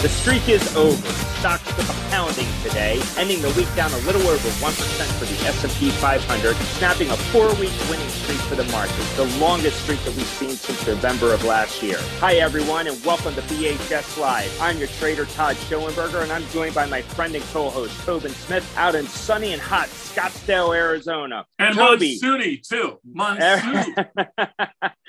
The streak is over. Stocks took a pounding today, ending the week down a little over 1% for the S&P 500, snapping a four-week winning streak for the market, the longest streak that we've seen since November of last year. Hi, everyone, and welcome to BHS Live. I'm your trader, Todd Schoenberger, and I'm joined by my friend and co-host, Tobin Smith, out in sunny and hot Scottsdale, Arizona. And Toby. Too. Monsoony.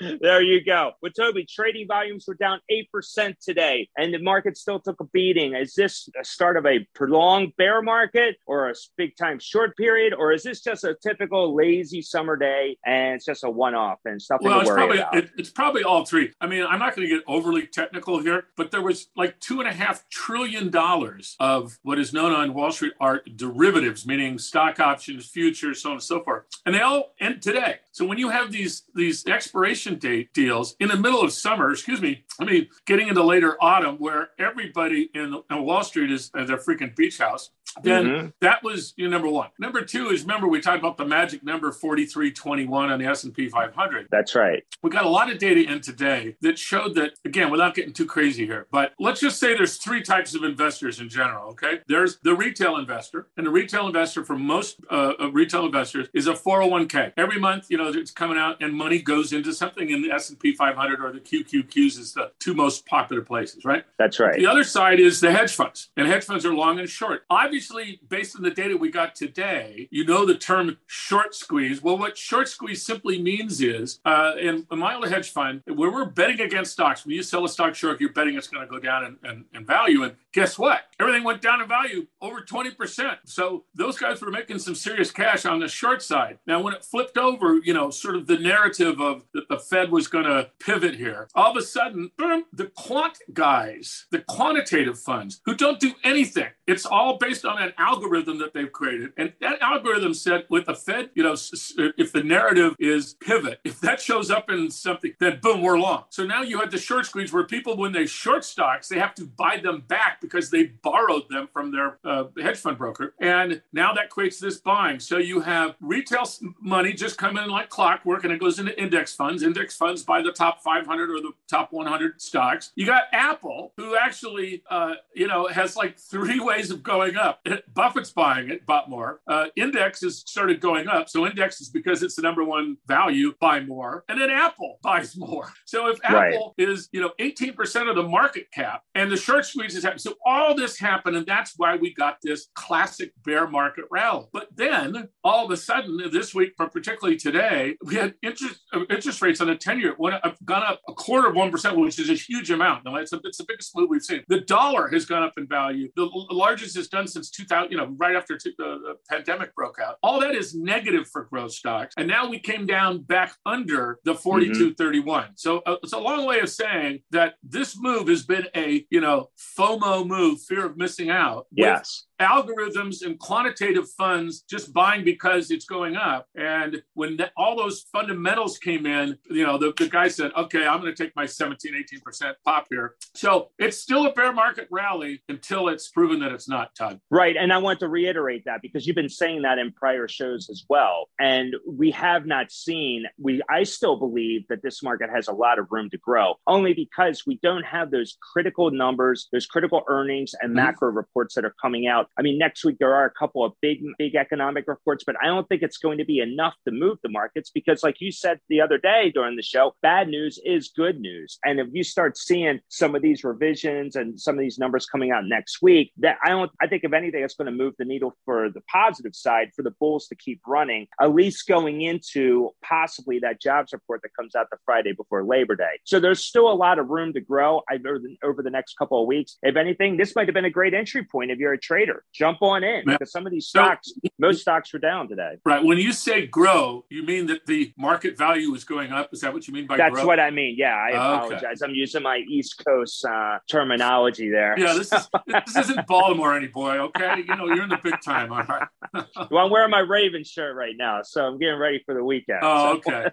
there you go. With Toby, trading volumes were down 8% today, and the market still took a beating. Is this a start of a prolonged bear market or a big time short period, or is this just a typical lazy summer day and it's just a one off and nothing well, to it's worry probably about? it, it's probably all three. I mean, I'm not going to get overly technical here, but there was like two and a half trillion dollars of what is known on Wall Street are derivatives, meaning stock options, futures, so on and so forth, and they all end today. So when you have these these expiration date deals in the middle of summer, excuse me, I mean, getting into later autumn, where everybody in, in Wall Street is at their freaking beach house, then Mhm. that was you know, number one. Number two is remember we talked about the magic number 4321 on the S&P 500. That's right. We got a lot of data in today that showed that, again, without getting too crazy here, but let's just say there's three types of investors in general, okay? There's the retail investor, and the retail investor for most uh, retail investors is a 401k. Every month, you know, it's coming out and money goes into something in the S&P 500 or the QQQs is the two most popular places, right? That's right. The other side is the hedge funds, and hedge funds are long and short. Obviously, based on the data we got today, you know the term short squeeze. Well, what short squeeze simply means is, uh, in a mild hedge fund, where we're betting against stocks, when you sell a stock short, you're betting it's going to go down in, in, in value. And guess what? Everything went down in value over 20%. So those guys were making some serious cash on the short side. Now, when it flipped over, you know, sort of the narrative of that the Fed was going to pivot here, all of a sudden, boom, the quant guys, the quantitative funds who don't do anything, it's all based on an algorithm that they've created. And that algorithm said with the Fed, you know, if the narrative is pivot, if that shows up in something, then boom, we're long. So now you have the short squeeze where people, when they short stocks, they have to buy them back because they borrowed them from their uh, hedge fund broker. And now that creates this buying. So you have retail money just coming in like clockwork and it goes into index funds. Index funds buy the top 500 or the top 100 stocks. You got Apple, who actually, uh, you know, has like three ways of going up. Buffett's buying it, bought more. Uh, index has started going up. So index is because it's the number one value, buy more. And then Apple buys more. So if Right. Apple is, you know, 18% of the market cap and the short squeeze is happening. So all this happened. And that's why we got this classic bear market rally. But then all of a sudden this week, but particularly today, we had interest uh, interest rates on a 10 year went up, gone up a quarter of 1%, which is a huge amount. Now, it's, a, it's the biggest move we've seen. The dollar has gone up in value, the largest it's done since 2000, you know, right after the, the pandemic broke out. All that is negative for growth stocks. And now we came down back under the 42.31. So uh, it's a long way of saying that this move has been a, you know, FOMO move, fear of missing out. Yes. Algorithms and quantitative funds just buying because it's going up. And when that, all those fundamentals came in, you know, the, the guy said, okay, I'm going to take my 17, 18% pop here. So it's still a bear market rally until it's proven that it's not, Todd. Right. And I want to reiterate that because you've been saying that in prior shows as well. And we have not seen, we I still believe that this market has a lot of room to grow, only because we don't have those critical numbers, those critical earnings and Mhm. macro reports that are coming out. I mean, next week there are a couple of big, big economic reports, but I don't think it's going to be enough to move the markets because, like you said the other day during the show, bad news is good news. And if you start seeing some of these revisions and some of these numbers coming out next week, that I don't, I think if anything, it's going to move the needle for the positive side for the bulls to keep running, at least going into possibly that jobs report that comes out the Friday before Labor Day. So there's still a lot of room to grow over the, over the next couple of weeks. If anything, this might have been a great entry point if you're a trader. Here. Jump on in because some of these stocks, so, most stocks were down today. Right. When you say grow, you mean that the market value is going up. Is that what you mean by grow? That's grow? what I mean. Yeah, I apologize. Okay. I'm using my East Coast uh, terminology there. Yeah, this is this isn't Baltimore any boy. Okay, you know you're in the big time. All right. well, I'm wearing my Raven shirt right now, so I'm getting ready for the weekend. Oh, so. okay.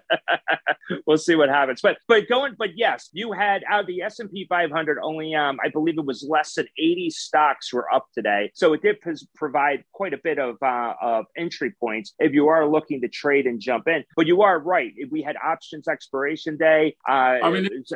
we'll see what happens. But but going. But yes, you had out of the S and P 500 only. Um, I believe it was less than 80 stocks were up today, so it did provide quite a bit of uh, of entry points if you are looking to trade and jump in. But you are right. We had options expiration day. Uh, I mean, it,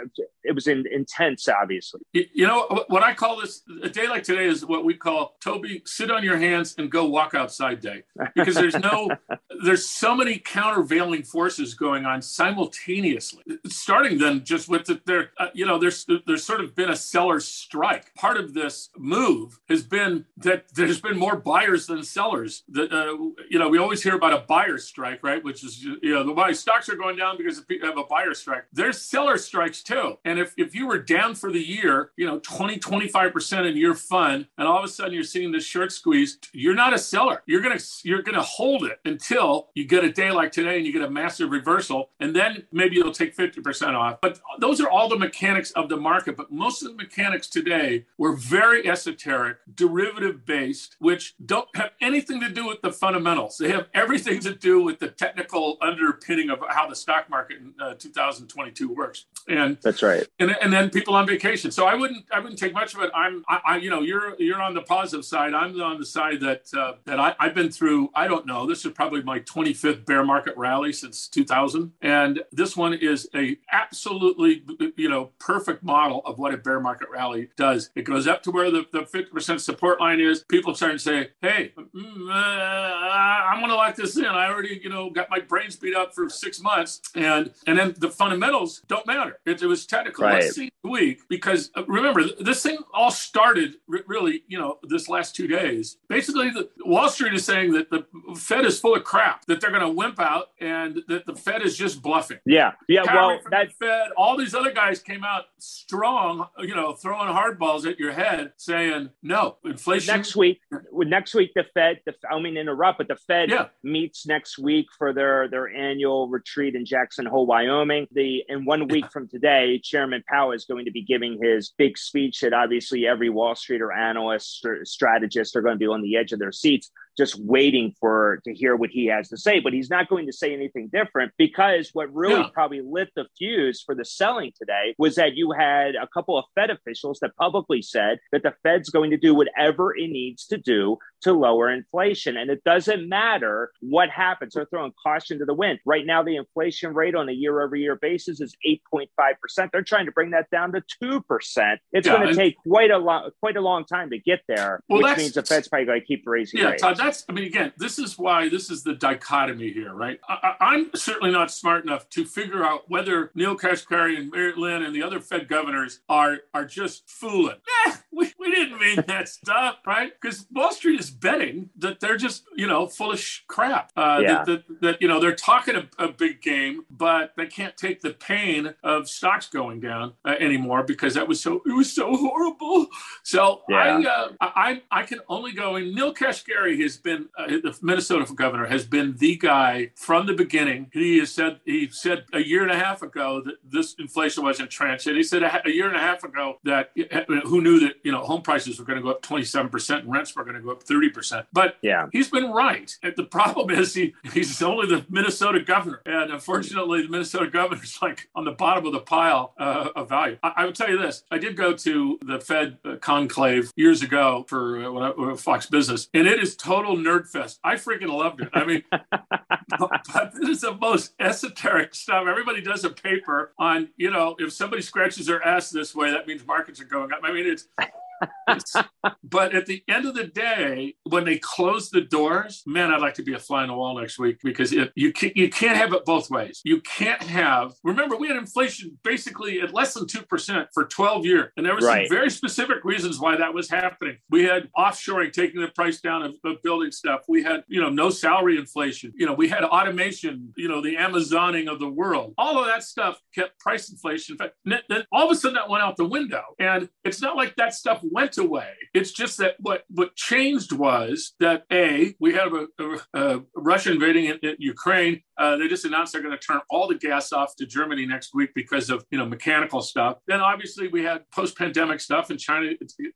it was in, intense, obviously. You know what I call this? A day like today is what we call Toby. Sit on your hands and go walk outside day because there's no, there's so many countervailing forces going on simultaneously. Starting then just with the, there, uh, you know, there's there's sort of been a seller's strike. Part of this move has been that there's been more buyers than sellers. That uh, you know, we always hear about a buyer strike, right? Which is you know, the stocks are going down because of a buyer strike. There's seller strikes too. And if if you were down for the year, you know, 20, 25 percent in your fund, and all of a sudden you're seeing this short squeeze, you're not a seller. You're gonna you're gonna hold it until you get a day like today and you get a massive reversal, and then maybe you'll take 50 percent off. But those are all the mechanics of the market. But most of the mechanics today were very esoteric, derivative based, which don't have anything to do with the fundamentals. They have everything to do with the technical underpinning of how the stock market in uh, 2022 works. And that's right. And, and then people on vacation. So I wouldn't I wouldn't take much of it. I'm I, I you know you're you're on the positive side. I'm on the side that uh, that I, I've been through. I don't know. This is probably my 25th bear market rally since 2000, and this one is a absolutely you know perfect model of what a bear market rally does. It goes up to where the, the 50% support line is. People start to say, "Hey, mm, uh, I'm going to lock this in. I already you know got my brains beat up for six months, and and then the fundamentals don't matter. It, it was technical. Right. Let's see week because uh, remember this thing all started really you know this last two days. Basically, the Wall Street is saying that the Fed is full of crap, that they're going to wimp out, and that the Fed is just bluffing. Yeah, yeah. well, that Fed, all these other guys came out strong, you know, throwing hardballs at your head, saying no inflation. Next week, next week the Fed. The, I mean, interrupt, but the Fed yeah. meets next week for their their annual retreat in Jackson Hole, Wyoming. The in one week from today, Chairman Powell is going to be giving his big speech that obviously every Wall Street or analyst or strategist are going to be on the edge of their seats just waiting for to hear what he has to say. But he's not going to say anything different because what really probably lit the fuse for the selling today was that you had a couple of Fed officials that publicly said that the Fed's going to do whatever it needs to do to lower inflation. And it doesn't matter what happens. They're throwing caution to the wind. Right now, the inflation rate on a year over year basis is 8.5%. They're trying to bring that down to 2%. It's yeah, going to take quite a long, quite a long time to get there, well, which means the Fed's probably going to keep raising yeah, rates. Todd, that's, I mean, again, this is why this is the dichotomy here, right? I, am certainly not smart enough to figure out whether Neel Kashkari and Mary Lynn and the other Fed governors are, are just fooling. Eh, we, we didn't mean that stuff, right? Because Wall Street is betting that they're just, you know, full of sh- crap. Uh, yeah. that, that, that, you know, they're talking a, a, big game, but they can't take the pain of stocks going down uh, anymore because that was so, it was so horrible. So yeah. I, uh, I, I can only go and Neel Kashkari has been, uh, the Minnesota governor has been the guy from the beginning. He has said, he said a year and a half ago that this inflation wasn't transient. He said a, a year and a half ago that who knew that, you know, home prices were going to go up 27% and rents were going to go up 30%. But yeah, he's been right. The problem is he, he's only the Minnesota governor. And unfortunately, the Minnesota governor is like on the bottom of the pile uh, of value. I, I will tell you this. I did go to the Fed uh, conclave years ago for uh, uh, Fox Business, and it is total nerd fest. I freaking loved it. I mean, but this is the most esoteric stuff. Everybody does a paper on, you know, if somebody scratches their ass this way, that means markets are going up. I mean, it's but at the end of the day, when they close the doors, man, I'd like to be a fly on the wall next week because it, you can't you can't have it both ways. You can't have. Remember, we had inflation basically at less than two percent for 12 years, and there were right. some very specific reasons why that was happening. We had offshoring taking the price down of, of building stuff. We had you know no salary inflation. You know we had automation. You know the Amazoning of the world. All of that stuff kept price inflation. In fact, then all of a sudden that went out the window, and it's not like that stuff went away. It's just that what what changed was that a we have a, a, a Russia invading in, in Ukraine. Uh, they just announced they're going to turn all the gas off to Germany next week because of you know mechanical stuff. Then obviously we had post pandemic stuff in China.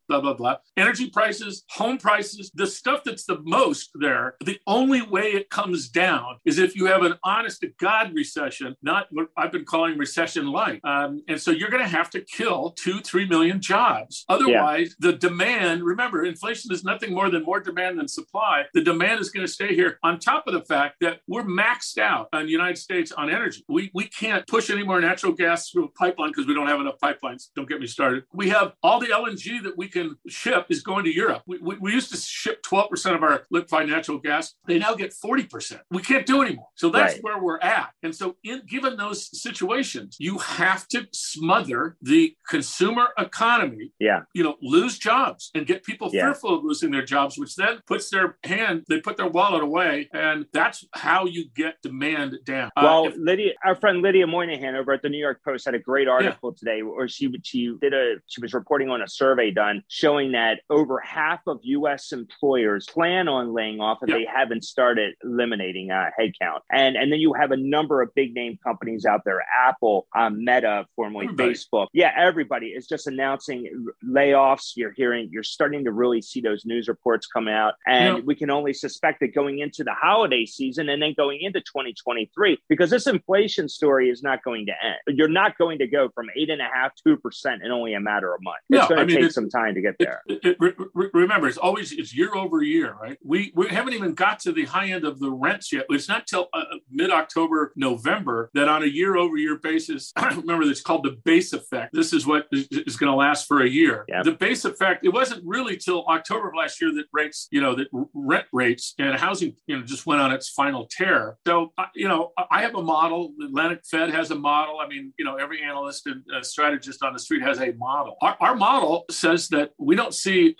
Blah blah blah. Energy prices, home prices, the stuff that's the most there. The only way it comes down is if you have an honest to god recession, not what I've been calling recession like. Um, and so you're going to have to kill two three million jobs. Otherwise, yeah. The demand. Remember, inflation is nothing more than more demand than supply. The demand is going to stay here. On top of the fact that we're maxed out in the United States on energy, we we can't push any more natural gas through a pipeline because we don't have enough pipelines. Don't get me started. We have all the LNG that we can ship is going to Europe. We, we, we used to ship 12% of our liquefied natural gas. They now get 40%. We can't do anymore. So that's right. where we're at. And so, in given those situations, you have to smother the consumer economy. Yeah. You know, lose jobs and get people yeah. fearful of losing their jobs, which then puts their hand, they put their wallet away. And that's how you get demand down. Uh, well, uh, if, Lydia, our friend Lydia Moynihan over at the New York Post had a great article yeah. today where she she did a she was reporting on a survey done showing that over half of U.S. employers plan on laying off if yeah. they haven't started eliminating uh, headcount. And and then you have a number of big name companies out there, Apple, um, Meta, formerly everybody. Facebook. Yeah, everybody is just announcing layoffs. You're hearing, you're starting to really see those news reports come out, and we can only suspect that going into the holiday season and then going into 2023 because this inflation story is not going to end. You're not going to go from eight and a half, two percent in only a matter of months. It's going to I mean, take some time to get there. It, it, it, remember, it's always it's year over year, right? We we haven't even got to the high end of the rents yet. It's not till uh, mid October, November that on a year over year basis. remember, it's called the base effect. This is what is, is going to last for a year. Yep. The base effect. It wasn't really till October of last year that rates, you know, that rent rates and housing, you know, just went on its final tear. So, uh, you know, I have a model. Atlanta Fed has a model. I mean, you know, every analyst and uh, strategist on the street has a model. Our, our model says that we don't see.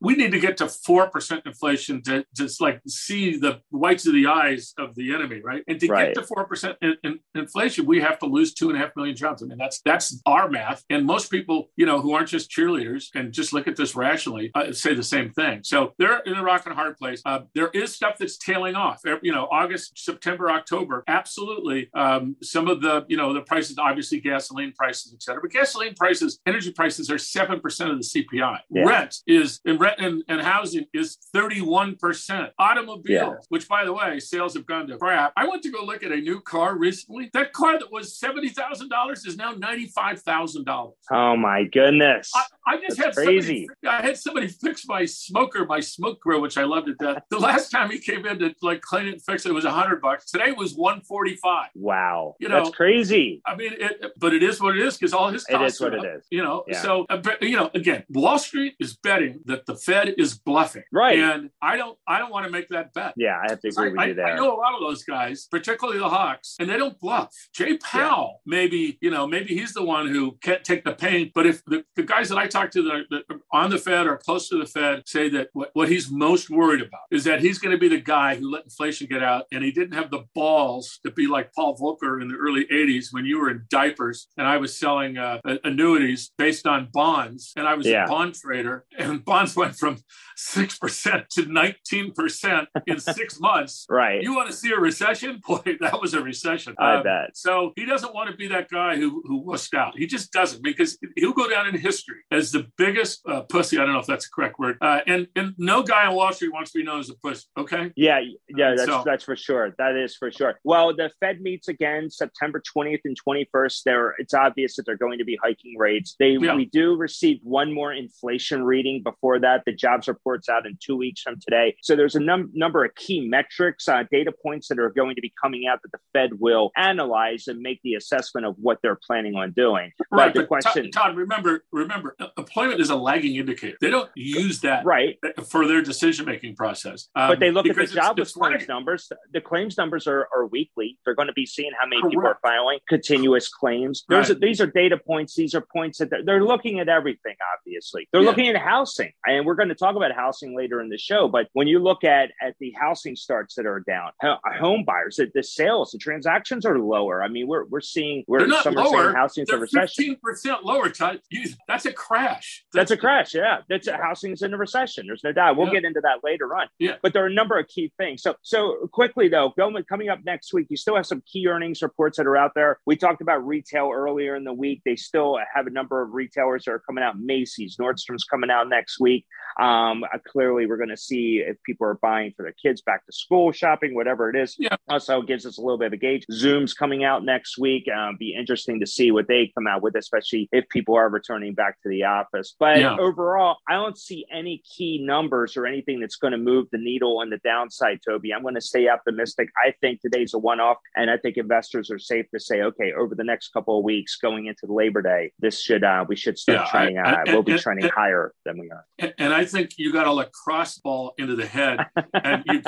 We need to get to four percent inflation to just like see the whites of the eyes of the enemy, right? And to right. get to four percent in, in inflation, we have to lose two and a half million jobs. I mean, that's that's our math. And most people, you know, who aren't just cheerleaders and just look at this rationally, uh, say the same thing. So they're in a rock and hard place. Uh, there is stuff that's tailing off. You know, August, September, October, absolutely. Um, some of the, you know, the prices, obviously gasoline prices, et cetera. But gasoline prices, energy prices are seven percent of the CPI. Yeah. Rent is and rent and, and housing is thirty one percent. Automobiles, yeah. which by the way, sales have gone to crap. I went to go look at a new car recently. That car that was seventy thousand dollars is now ninety five thousand dollars. Oh my goodness! I, I just That's had crazy. Somebody, I had somebody fix my smoker, my smoke grill, which I love to death. The last time he came in to like clean it and fix it, it was a hundred bucks. Today was one forty five. Wow, you know that's crazy. I mean, it, but it is what it is because all his costs. It is what it is. You know, yeah. so uh, you know, again, Wall Street is betting that the Fed is bluffing, right? And I don't, I don't want to make that bet. Yeah, I have to agree I, with you there. I know a lot of those guys, particularly the Hawks, and they don't bluff. Jay Powell, yeah. maybe you know, maybe he's the one who can't take the pain. But if the, the guys that I talk to the, are on the Fed or close to the Fed say that what, what he's most worried about is that he's going to be the guy who let inflation get out, and he didn't have the balls to be like Paul Volcker in the early '80s when you were in diapers and I was selling uh, annuities based on bonds, and I was yeah. a bond trader, and bonds went from six percent to nineteen percent in six months. Right. You want to see a recession? Boy, that was a recession. I um, bet. So he doesn't want to be that guy who who wussed out. He just doesn't because he'll go down in history as the biggest uh, pussy. I don't know if that's a correct word. Uh, and and no guy on Wall Street wants to be known as a pussy. Okay. Yeah, yeah, that's so, that's for sure. That is for sure. Well, the Fed meets again September twentieth and twenty first. There, it's obvious that they're going to be hiking rates. They yeah. we do receive one more inflation reading before that. The jobs report's out in two weeks from today. So there's a num- number of key metrics, uh, data points that are going to be coming out that the Fed will analyze and make the assessment of what they're planning on doing. Right. But the question, Todd, Todd, remember, remember, employment is a lagging indicator. They don't use that right for their decision making process. Um, but they look at the jobless claims numbers. The claims numbers are, are weekly. They're going to be seeing how many Correct. people are filing continuous claims. Right. these are data points. These are points that they're, they're looking at everything. Obviously, they're yeah. looking at housing, and we're going to talk about housing later in the show. But when you look at at the housing starts that are down, home buyers, the, the sales, the transactions are lower. I mean, we're we're seeing we're They're not some lower. housing they're fifteen percent lower. Todd. that's a crash crash. That's, that's a crash. Yeah, that's a, housing's in a recession. There's no doubt. We'll yeah. get into that later on. Yeah, but there are a number of key things. So, so quickly though, going coming up next week, you still have some key earnings reports that are out there. We talked about retail earlier in the week. They still have a number of retailers that are coming out. Macy's, Nordstrom's coming out next week. Um, uh, clearly, we're going to see if people are buying for their kids back to school shopping, whatever it is. Yeah. Also gives us a little bit of a gauge. Zoom's coming out next week. Um, be interesting to see what they come out with, especially if people are returning back to the office. But yeah. overall, I don't see any key numbers or anything that's going to move the needle on the downside, Toby. I'm going to stay optimistic. I think today's a one off, and I think investors are safe to say, okay, over the next couple of weeks going into the Labor Day, this should, uh, we should start yeah, trending, I, I, uh, we'll be and, trending and, higher than we are. And I think you got a lacrosse ball into the head, and you,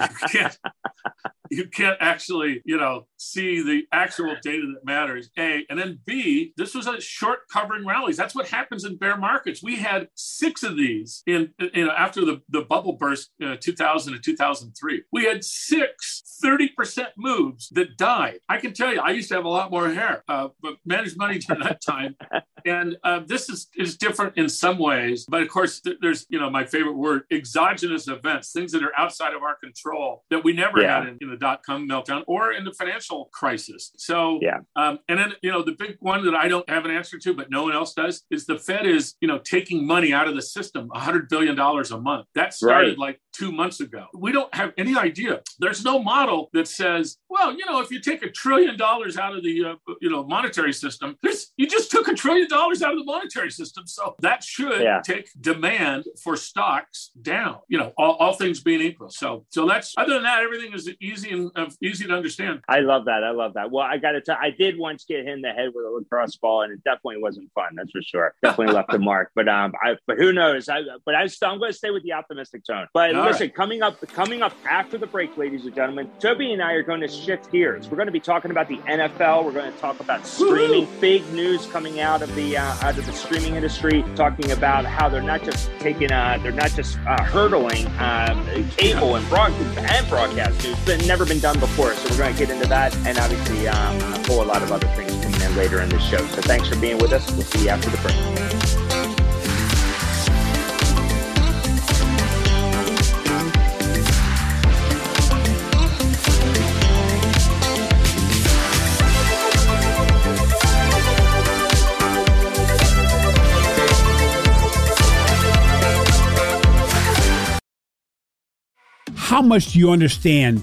you can't you can't actually, you know, see the actual data that matters. A and then B, this was a short covering rallies. That's what happens in bear markets. We had six of these in, you know, after the, the bubble burst, uh, 2000 to 2003. We had six 30% moves that died. I can tell you, I used to have a lot more hair, uh, but managed money during that time. and uh, this is, is different in some ways. But of course, th- there's, you know, my favorite word, exogenous events, things that are outside of our control that we never yeah. had in, in the dot com meltdown or in the financial crisis. So, yeah. Um, and then, you know, the big one that I don't have an answer to, but no one else does, is the Fed is, you know, taking money out of the system, $100 billion a month. That started right. like two months ago. We don't have any idea. There's no model that says, well, you know, if you take a trillion dollars out of the, uh, you know, monetary system, you just took a trillion dollars out of the monetary system. So that should yeah. take demand for stocks down, you know, all, all, things being equal. So, so that's, other than that, everything is easy and uh, easy to understand. I love that. I love that. Well, I got to tell I did once get hit in the head with a lacrosse ball and it definitely wasn't fun. That's for sure. Definitely left a mark, but, um, I, but who knows? I, but I still, I'm going to stay with the optimistic tone, but all listen, right. coming up, coming up after the break, ladies and gentlemen, Toby and I are going to shift gears. We're going to be talking about the NFL. We're going to talk about streaming. Woo-hoo! Big news coming out of the uh, out of the streaming industry, talking about how they're not just taking, uh, they're not just uh, hurdling um, cable and, broad- and broadcast news, but never been done before. So we're going to get into that, and obviously um, a whole lot of other things coming in later in the show. So thanks for being with us. We'll see you after the break. how much do you understand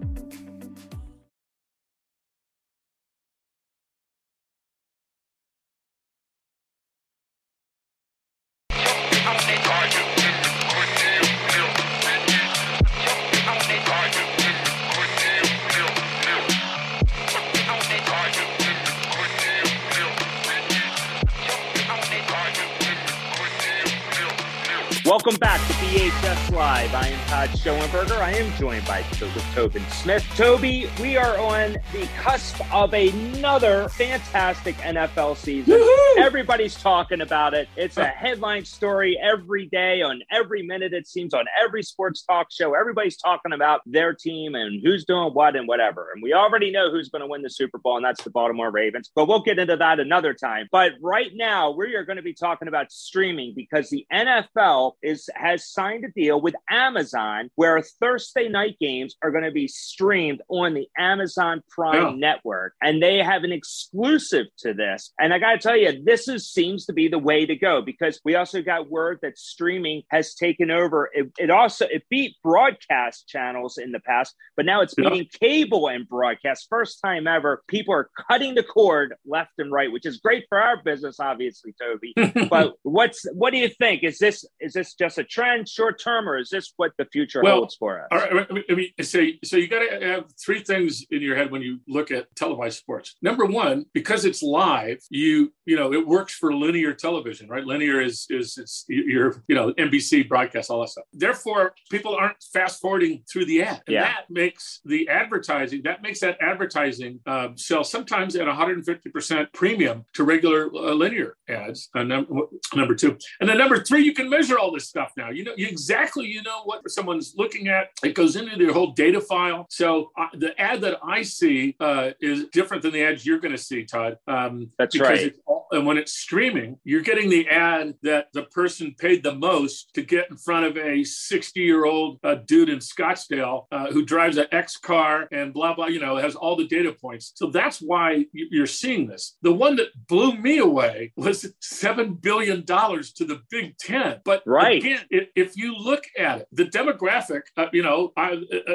Welcome back to BHS Live. I am Todd Schoenberger. I am joined by Joseph Tobin Smith. Toby, we are on the cusp of another fantastic NFL season. Woo-hoo! Everybody's talking about it. It's a uh, headline story every day, on every minute, it seems, on every sports talk show. Everybody's talking about their team and who's doing what and whatever. And we already know who's going to win the Super Bowl, and that's the Baltimore Ravens. But we'll get into that another time. But right now, we are going to be talking about streaming because the NFL is has signed a deal with Amazon where Thursday night games are going to be streamed on the Amazon Prime network, and they have an exclusive to this. And I got to tell you, this is seems to be the way to go because we also got word that streaming has taken over. It, it also it beat broadcast channels in the past, but now it's beating yeah. cable and broadcast. First time ever, people are cutting the cord left and right, which is great for our business, obviously, Toby. but what's what do you think? Is this is this this just a trend, short term, or is this what the future well, holds for us? All right, I mean, so so you got to have three things in your head when you look at televised sports. Number one, because it's live, you you know it works for linear television, right? Linear is is it's your you know NBC broadcast, all that stuff. Therefore, people aren't fast forwarding through the ad, and yeah. that makes the advertising that makes that advertising uh, sell sometimes at 150 percent premium to regular uh, linear ads. Uh, num- number two, and then number three, you can measure all this stuff now. You know you exactly you know what someone's looking at. It goes into their whole data file. So uh, the ad that I see uh, is different than the ads you're going to see, Todd. Um, That's right. All, and when it's streaming, you're getting the ad that the person paid the most to get in front of a 60 year old uh, dude in Scottsdale uh, who drives an X car and blah blah. You know, has all the data points. So that's why you're seeing this. The one that blew me away was seven billion dollars to the Big Ten. But right. again, if you look at it, the demographic, uh, you know, I,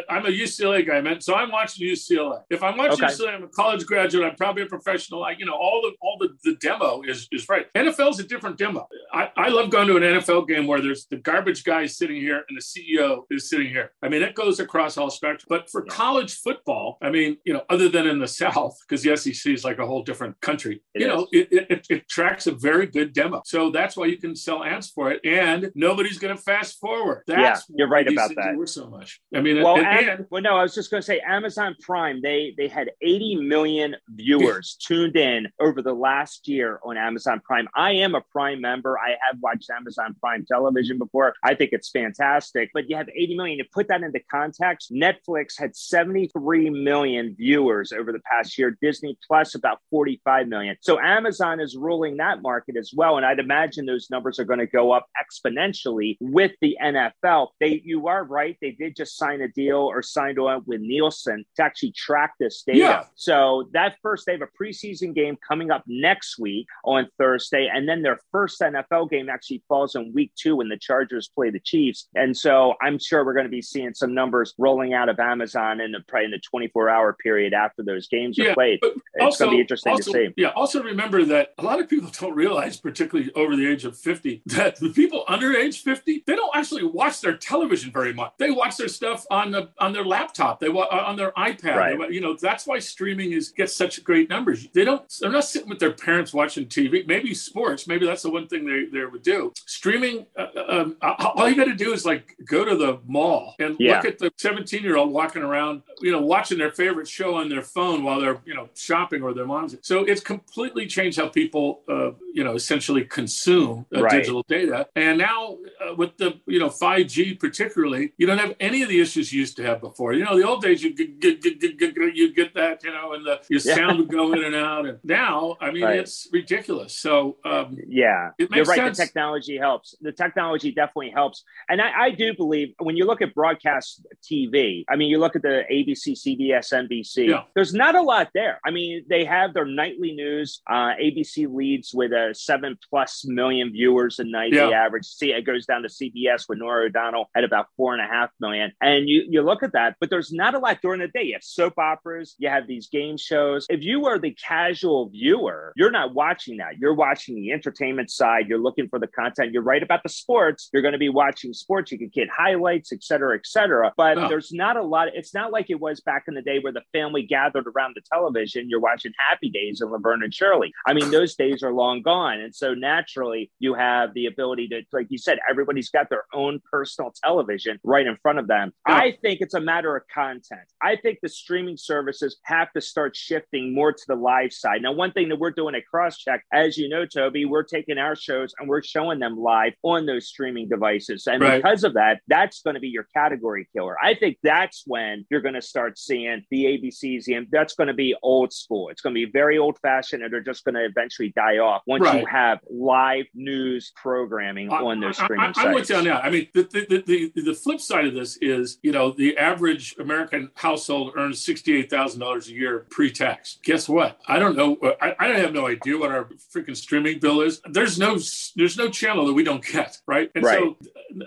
am a UCLA guy, man. So I'm watching UCLA. If I'm watching okay. UCLA, I'm a college graduate. I'm probably a professional. Like, you know, all the all the, the demo is is right. NFL's a different demo. I, I love going to an NFL game where there's the garbage guy sitting here and the CEO is sitting here. I mean, it goes across all spectrum. But for yeah. college football, I mean, you know, other than in the South, because the SEC is like a whole different country, it you is. know, it, it, it tracks a very good demo. So that's why you can sell ads for it, and nobody's going to fast forward. That's yeah, you're right about that. So much. I mean, well, and, and, well, no, I was just going to say Amazon Prime. They they had 80 million viewers tuned in over the last year on Amazon Prime. I am a Prime member. I have watched Amazon Prime television before. I think it's fantastic. But you have 80 million. To put that into context, Netflix had 73 million viewers over the past year. Disney Plus about 45 million. So Amazon is ruling that market as well. And I'd imagine those numbers are going to go up exponentially with the NFL. They, you are right. They did just sign a deal or signed on with Nielsen to actually track this data. Yeah. So that first, they have a preseason game coming up next week on Thursday, and then their first NFL game actually falls in week two when the Chargers play the Chiefs. And so I'm sure we're going to be seeing some numbers rolling out of Amazon in the probably in the 24 hour period after those games yeah, are played. It's also, going to be interesting also, to see. Yeah. Also remember that a lot of people don't realize, particularly over the age of 50, that the people under age 50 they don't actually watch their television very much. They watch their stuff on the on their laptop. They watch uh, on their iPad. Right. They, you know that's why streaming is gets such great numbers. They don't. They're not sitting with their parents watching TV. Maybe sports. Maybe that's the one thing they, they would do. Streaming. Uh, um, all you got to do is like go to the mall and yeah. look at the 17 year old walking around. You know, watching their favorite show on their phone while they're you know shopping or their moms. So it's completely changed how people uh, you know essentially consume uh, right. digital data. And now uh, with the you know 5G particularly, you don't have any of the issues you used to have before. You know, the old days you get, get, get, get you get that you know, and the your yeah. sound would go in and out. And now, I mean, right. it's ridiculous. So um, yeah, you're right. Sense. The technology helps. The technology definitely helps. And I, I do believe when you look at broadcast TV, I mean, you look at the ABC, CBS, NBC. Yeah. There's not a lot there. I mean, they have their nightly news. Uh, ABC leads with a seven plus million viewers a night. Yeah. The average. See, it goes down to CBS with Norah O'Donnell at about four and a half million. And you you look at that, but there's not a lot during the day. You have soap operas. You have these game shows. If you are the casual viewer, you're not watching that. You're watching the entertainment side. You're looking for the content. You're right about the sports. You're going to be watching sports. You can get highlights, et cetera, et cetera. But oh. there's not a lot. It's not like it was back in the day where the family gathered around the television. You're watching Happy Days and Laverne and Shirley. I mean, those days are long gone. And so naturally, you have the ability to, like you said, everybody's got their own personal television right in front of them. Oh. I think it's a matter of content. I think the streaming services have to start shifting more to the live side. Now, one thing that we're doing at CrossCheck, as you know, Toby, we're taking our shows and we're showing them live on those streaming devices. And right. because of that, that's going to be your category killer. I think that's when you're going to start seeing the ABCs, and that's going to be old school. It's going to be very old fashioned and they're just going to eventually die off once right. you have live news programming I, on those streaming I, I, sites. I'm with you on that. I mean, the, the, the, the flip side of this is, you know, the average American household earns $68,000 a year pre-tax. Guess what? I don't know. Uh, I, I have no idea what our freaking streaming bill is. There's no there's no channel that we don't get, right? And right. so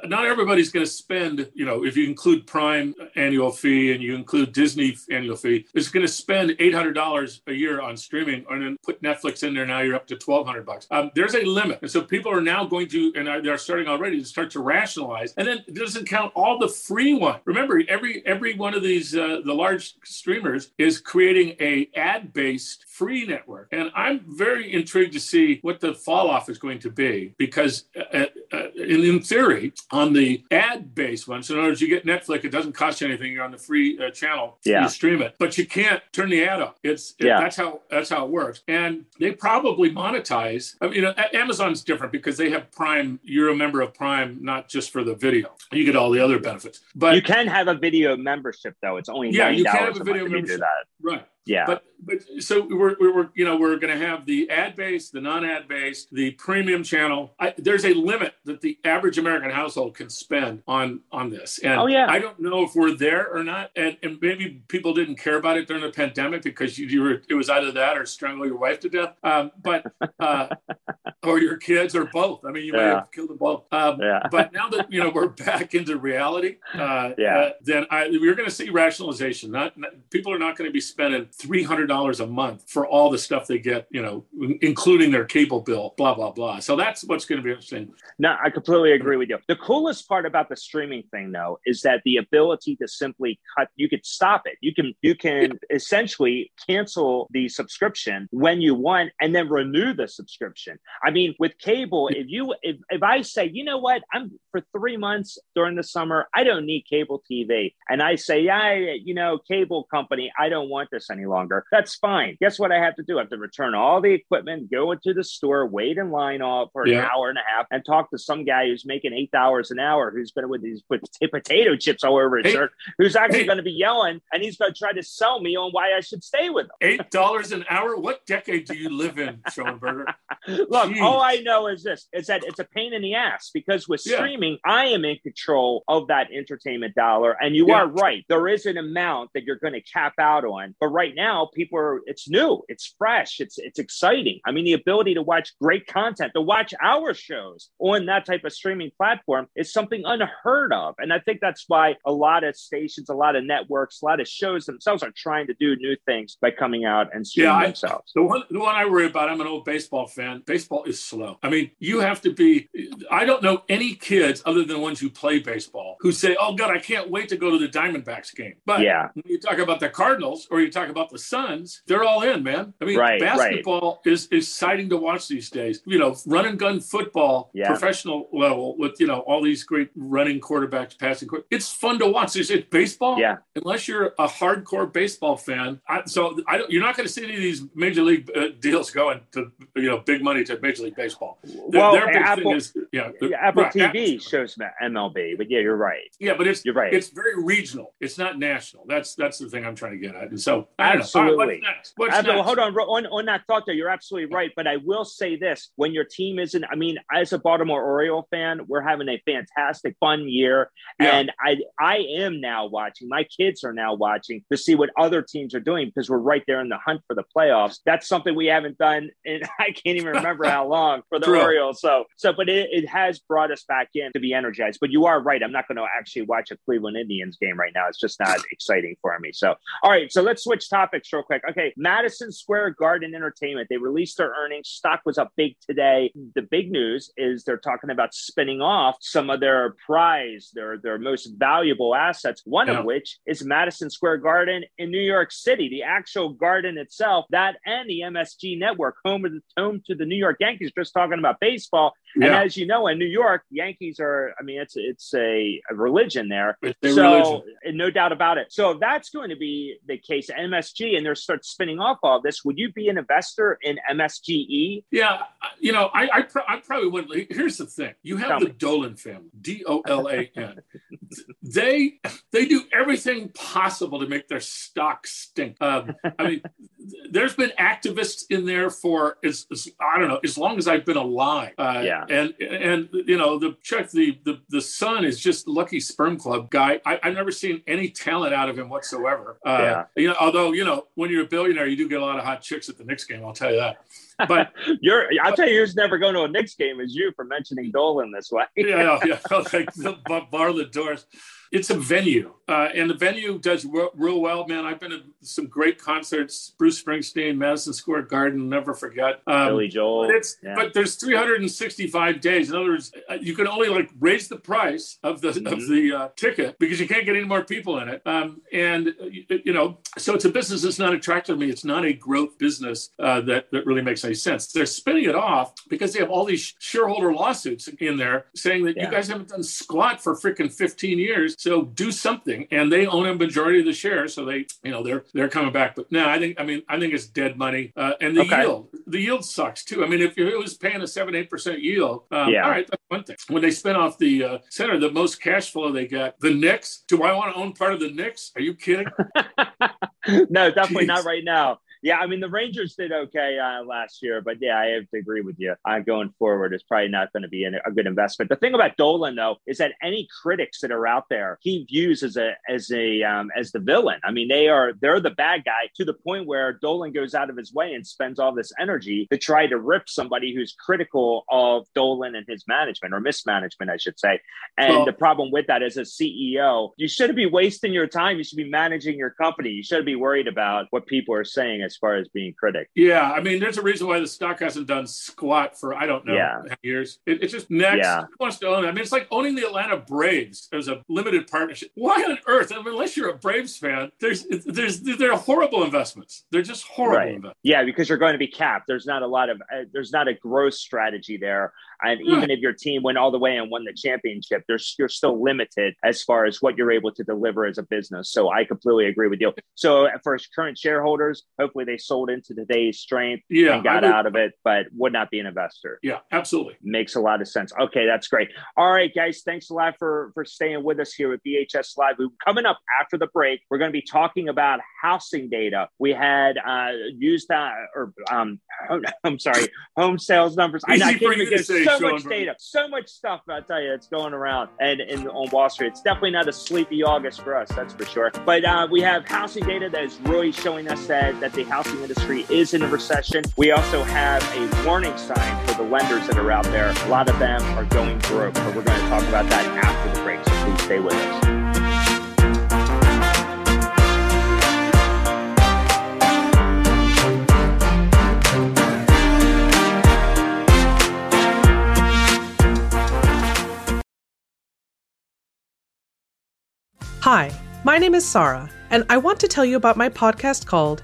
not everybody's going to spend, you know, if you include Prime annual fee and you include Disney annual fee, is going to spend $800 a year on streaming and then put Netflix in there. Now you're up to $1,200 hundred bucks. Um, there's a limit, and so people are now going to, and they're starting already to start to rationalize. And then it doesn't count all the free one. Remember, every every one of these uh, the large streamers is creating a ad based free network, and I'm very intrigued to see what the fall off is going to be because, uh, uh, in, in theory, on the ad based one, so in other words, you get Netflix, it doesn't cost you anything. You're on the free uh, channel, yeah. you stream it, but you can't turn the ad off. It's it, yeah. that's how that's how it works, and they probably monetize. I mean, you know, Amazon's different because they have Prime. You're a member of Prime, not just for the video. You get all the other benefits, but you can have a video membership though. It's only yeah, you can have a video membership. Right. Yeah. But but so we're, we're you know we're going to have the ad based, the non ad based, the premium channel. I, there's a limit that the average American household can spend on on this. And oh, yeah. I don't know if we're there or not. And, and maybe people didn't care about it during the pandemic because you, you were it was either that or strangle your wife to death. Um, but uh, or your kids or both. I mean, you yeah. might have killed them both. Um, yeah. but now that you know we're back into reality, uh, yeah. Uh, then I, we're going to see rationalization. Not, not people are not going to be spending three hundred dollars a month for all the stuff they get, you know, including their cable bill, blah blah blah. So that's what's going to be interesting. No, I completely agree with you. The coolest part about the streaming thing, though, is that the ability to simply cut. You could stop it. You can you can essentially cancel the subscription when you want, and then renew the subscription. I mean, with cable, if you if if I say, you know what, I'm for three months during the summer, I don't need cable TV, and I say, yeah, you know, cable company, I don't want this any longer. That's fine. Guess what I have to do? I have to return all the equipment, go into the store, wait in line all for yeah. an hour and a half, and talk to some guy who's making eight dollars an hour, who's been with these put potato chips all over his hey, shirt, who's actually hey. going to be yelling, and he's going to try to sell me on why I should stay with him. Eight dollars an hour? What decade do you live in, Schoenberger? Look, All I know is this: is that it's a pain in the ass because with yeah. streaming, I am in control of that entertainment dollar, and you yeah. are right. There is an amount that you're going to cap out on, but right now, people are. It's new, it's fresh, it's it's exciting. I mean, the ability to watch great content, to watch our shows on that type of streaming platform is something unheard of, and I think that's why a lot of stations, a lot of networks, a lot of shows themselves are trying to do new things by coming out and streaming yeah, themselves. The one, the one I worry about. I'm an old baseball fan. Baseball is slow. I mean, you have to be. I don't know any kids other than the ones who play baseball who say, "Oh God, I can't wait to go to the Diamondbacks game." But yeah, when you talk about the Cardinals or you talk about the Suns, they're all in, man. I mean, right, basketball right. is is exciting to watch these days. You know, run and gun football, yeah. professional level with you know all these great running quarterbacks, passing. It's fun to watch. It's, it's baseball. Yeah. Unless you're a hardcore baseball fan, I, so I don't, you're not going to see any of these major league uh, deals going to you know big money to Major League Baseball. Well, their, their Apple, is, yeah, Apple right, TV Apple. shows MLB, but yeah, you're right. Yeah, but it's you're right. It's very regional. It's not national. That's that's the thing I'm trying to get at. And so absolutely. Right, what's next? What's next? Hold on, on on that thought there, you're absolutely right. But I will say this: when your team isn't, I mean, as a Baltimore Oriole fan, we're having a fantastic, fun year, yeah. and I I am now watching. My kids are now watching to see what other teams are doing because we're right there in the hunt for the playoffs. That's something we haven't done, and I can't even remember how long for the True. Orioles. So, so, but it, it has brought us back in to be energized. But you are right. I'm not going to actually watch a Cleveland Indians game right now. It's just not exciting for me. So, all right. So let's switch topics real quick. Okay. Madison Square Garden Entertainment. They released their earnings. Stock was up big today. The big news is they're talking about spinning off some of their prize, their, their most valuable assets, one yeah. of which is Madison Square Garden in New York City, the actual garden itself, that and the MSG network, home of the home to the New York Yankees, just talking about baseball. Yeah. And as you know, in New York, Yankees are, I mean, it's it's a, a religion there. It's so, religion. no doubt about it. So if that's going to be the case, MSG, and they start spinning off all this, would you be an investor in MSGE? Yeah, you know, I I, I probably wouldn't. Here's the thing: you have Tell the me. Dolan family, D O L A N. they they do everything possible to make their stock stink. Um, I mean, there's been activists in there for as, as, I don't know as long as I've been alive. Uh, yeah, and and you know the check the the the son is just lucky sperm club guy. I, have never seen any talent out of him whatsoever. Uh, yeah, you know, although you know when you're a billionaire, you do get a lot of hot chicks at the Knicks game. I'll tell you that. But you're, I'll tell you, who's never going to a Knicks game is you for mentioning Dolan this way. yeah, yeah, yeah. Like bar the doors. It's a venue. Uh, and the venue does real, real, well, man. I've been to some great concerts. Bruce Springsteen, Madison Square Garden, never forget. Um, Billy Joel. But, yeah. but, there's 365 days. In other words, uh, you can only like raise the price of the mm-hmm. of the uh, ticket because you can't get any more people in it. Um, and uh, you know, so it's a business that's not attractive to me. It's not a growth business uh, that that really makes any sense. They're spinning it off because they have all these shareholder lawsuits in there saying that yeah. you guys haven't done squat for freaking 15 years, so do something and they own a majority of the shares, so they, you know, they're they're coming back. But no, I think I mean I think it's dead money, uh, and the okay. yield, the yield sucks too. I mean, if it was paying a seven eight percent yield, um, yeah. all right, that's one thing. When they spin off the uh, center, the most cash flow they get, the Knicks. Do I want to own part of the Knicks? Are you kidding? no, definitely Jeez. not right now. Yeah, I mean the Rangers did okay uh, last year, but yeah, I have to agree with you. Uh, going forward, it's probably not going to be a good investment. The thing about Dolan though is that any critics that are out there, he views as a as a um, as the villain. I mean, they are they're the bad guy to the point where Dolan goes out of his way and spends all this energy to try to rip somebody who's critical of Dolan and his management or mismanagement, I should say. And well, the problem with that is, as a CEO, you shouldn't be wasting your time. You should be managing your company. You shouldn't be worried about what people are saying as far as being critic. Yeah, I mean, there's a reason why the stock hasn't done squat for I don't know yeah. years. It, it's just next yeah. wants to own it. I mean, it's like owning the Atlanta Braves as a limited partnership. Why on earth? I mean, unless you're a Braves fan, there's there's they're horrible investments. They're just horrible right. investments. Yeah, because you're going to be capped. There's not a lot of uh, there's not a growth strategy there. And even if your team went all the way and won the championship, there's you're still limited as far as what you're able to deliver as a business. So I completely agree with you. So for current shareholders, hopefully they sold into today's strength yeah, and got would, out of it, but would not be an investor. Yeah, absolutely. Makes a lot of sense. Okay, that's great. All right, guys, thanks a lot for for staying with us here at BHS Live. We coming up after the break. We're going to be talking about housing data. We had uh, used that, or um, I'm sorry, home sales numbers. Easy I, I can't even get so much data, so much stuff. I tell you, it's going around and in on Wall Street. It's definitely not a sleepy August for us, that's for sure. But uh, we have housing data that is really showing us that that the housing industry is in a recession. We also have a warning sign for the lenders that are out there. A lot of them are going broke, but we're going to talk about that after the break. So please stay with us. Hi, my name is Sarah, and I want to tell you about my podcast called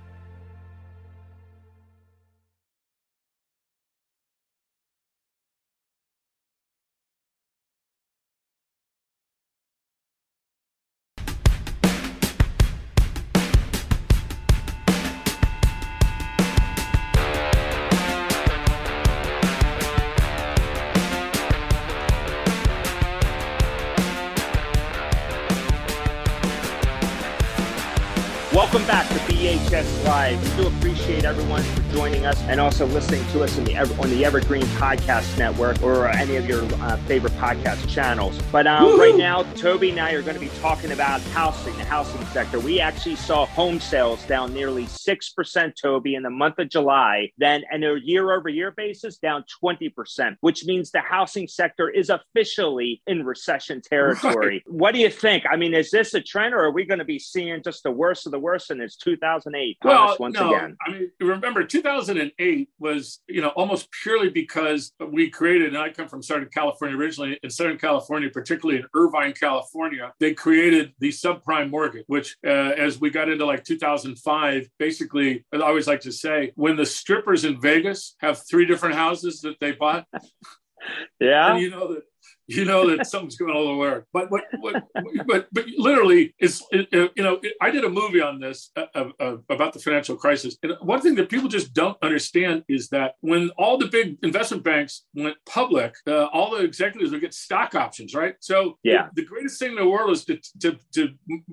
Welcome back to BHS Live. We do appreciate everyone for joining us and also listening to us the, on the Evergreen Podcast Network or any of your uh, favorite podcast channels. But uh, right now, Toby and I are going to be talking about housing, the housing sector. We actually saw home sales down nearly 6%, Toby, in the month of July. Then, and a year over year basis, down 20%, which means the housing sector is officially in recession territory. Right. What do you think? I mean, is this a trend or are we going to be seeing just the worst of the worst? and it's 2008. Well, once no, again. I mean, remember 2008 was you know almost purely because we created. And I come from Southern California originally. In Southern California, particularly in Irvine, California, they created the subprime mortgage, which uh, as we got into like 2005, basically, I always like to say, when the strippers in Vegas have three different houses that they bought. yeah. And you know that you know that something's going little weird. But what, what, but but literally, it's it, you know it, I did a movie on this uh, uh, uh, about the financial crisis, and one thing that people just don't understand is that when all the big investment banks went public, uh, all the executives would get stock options, right? So yeah, the, the greatest thing in the world is to, to to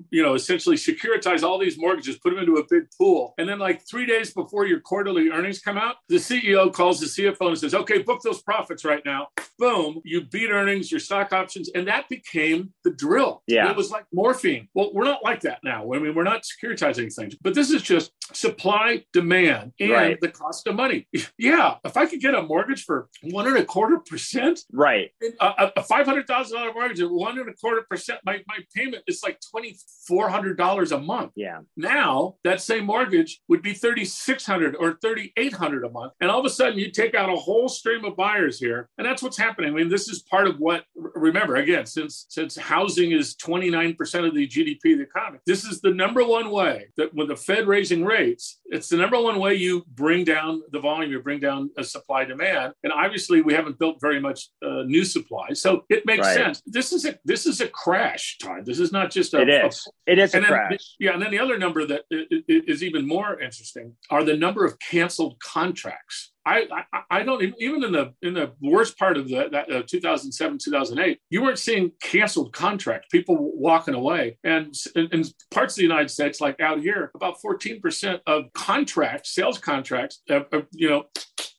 you know essentially securitize all these mortgages, put them into a big pool, and then like three days before your quarterly earnings come out, the CEO calls the CFO and says, "Okay, book those profits right now." Boom, you beat earnings your stock options, and that became the drill. Yeah, it was like morphine. Well, we're not like that now. I mean, we're not securitizing things, but this is just supply, demand, and right. the cost of money. Yeah, if I could get a mortgage for one and a quarter percent, right, a, a five hundred thousand dollar mortgage at one and a quarter percent, my my payment is like twenty four hundred dollars a month. Yeah. Now that same mortgage would be thirty six hundred or thirty eight hundred a month, and all of a sudden you take out a whole stream of buyers here, and that's what's happening. I mean, this is part of what remember again since since housing is 29% of the gdp of the economy this is the number one way that with the fed raising rates it's the number one way you bring down the volume you bring down a supply demand. And obviously we haven't built very much uh, new supply. So it makes right. sense. This is a this is a crash time this is not just a it is. A, it is a then, crash. yeah and then the other number that is even more interesting are the number of canceled contracts I, I, I don't even in the in the worst part of the that, uh, 2007 2008 you weren't seeing canceled contracts people walking away. And in, in, parts of the United States like out here about 14 percent of contracts sales contracts uh, uh, you know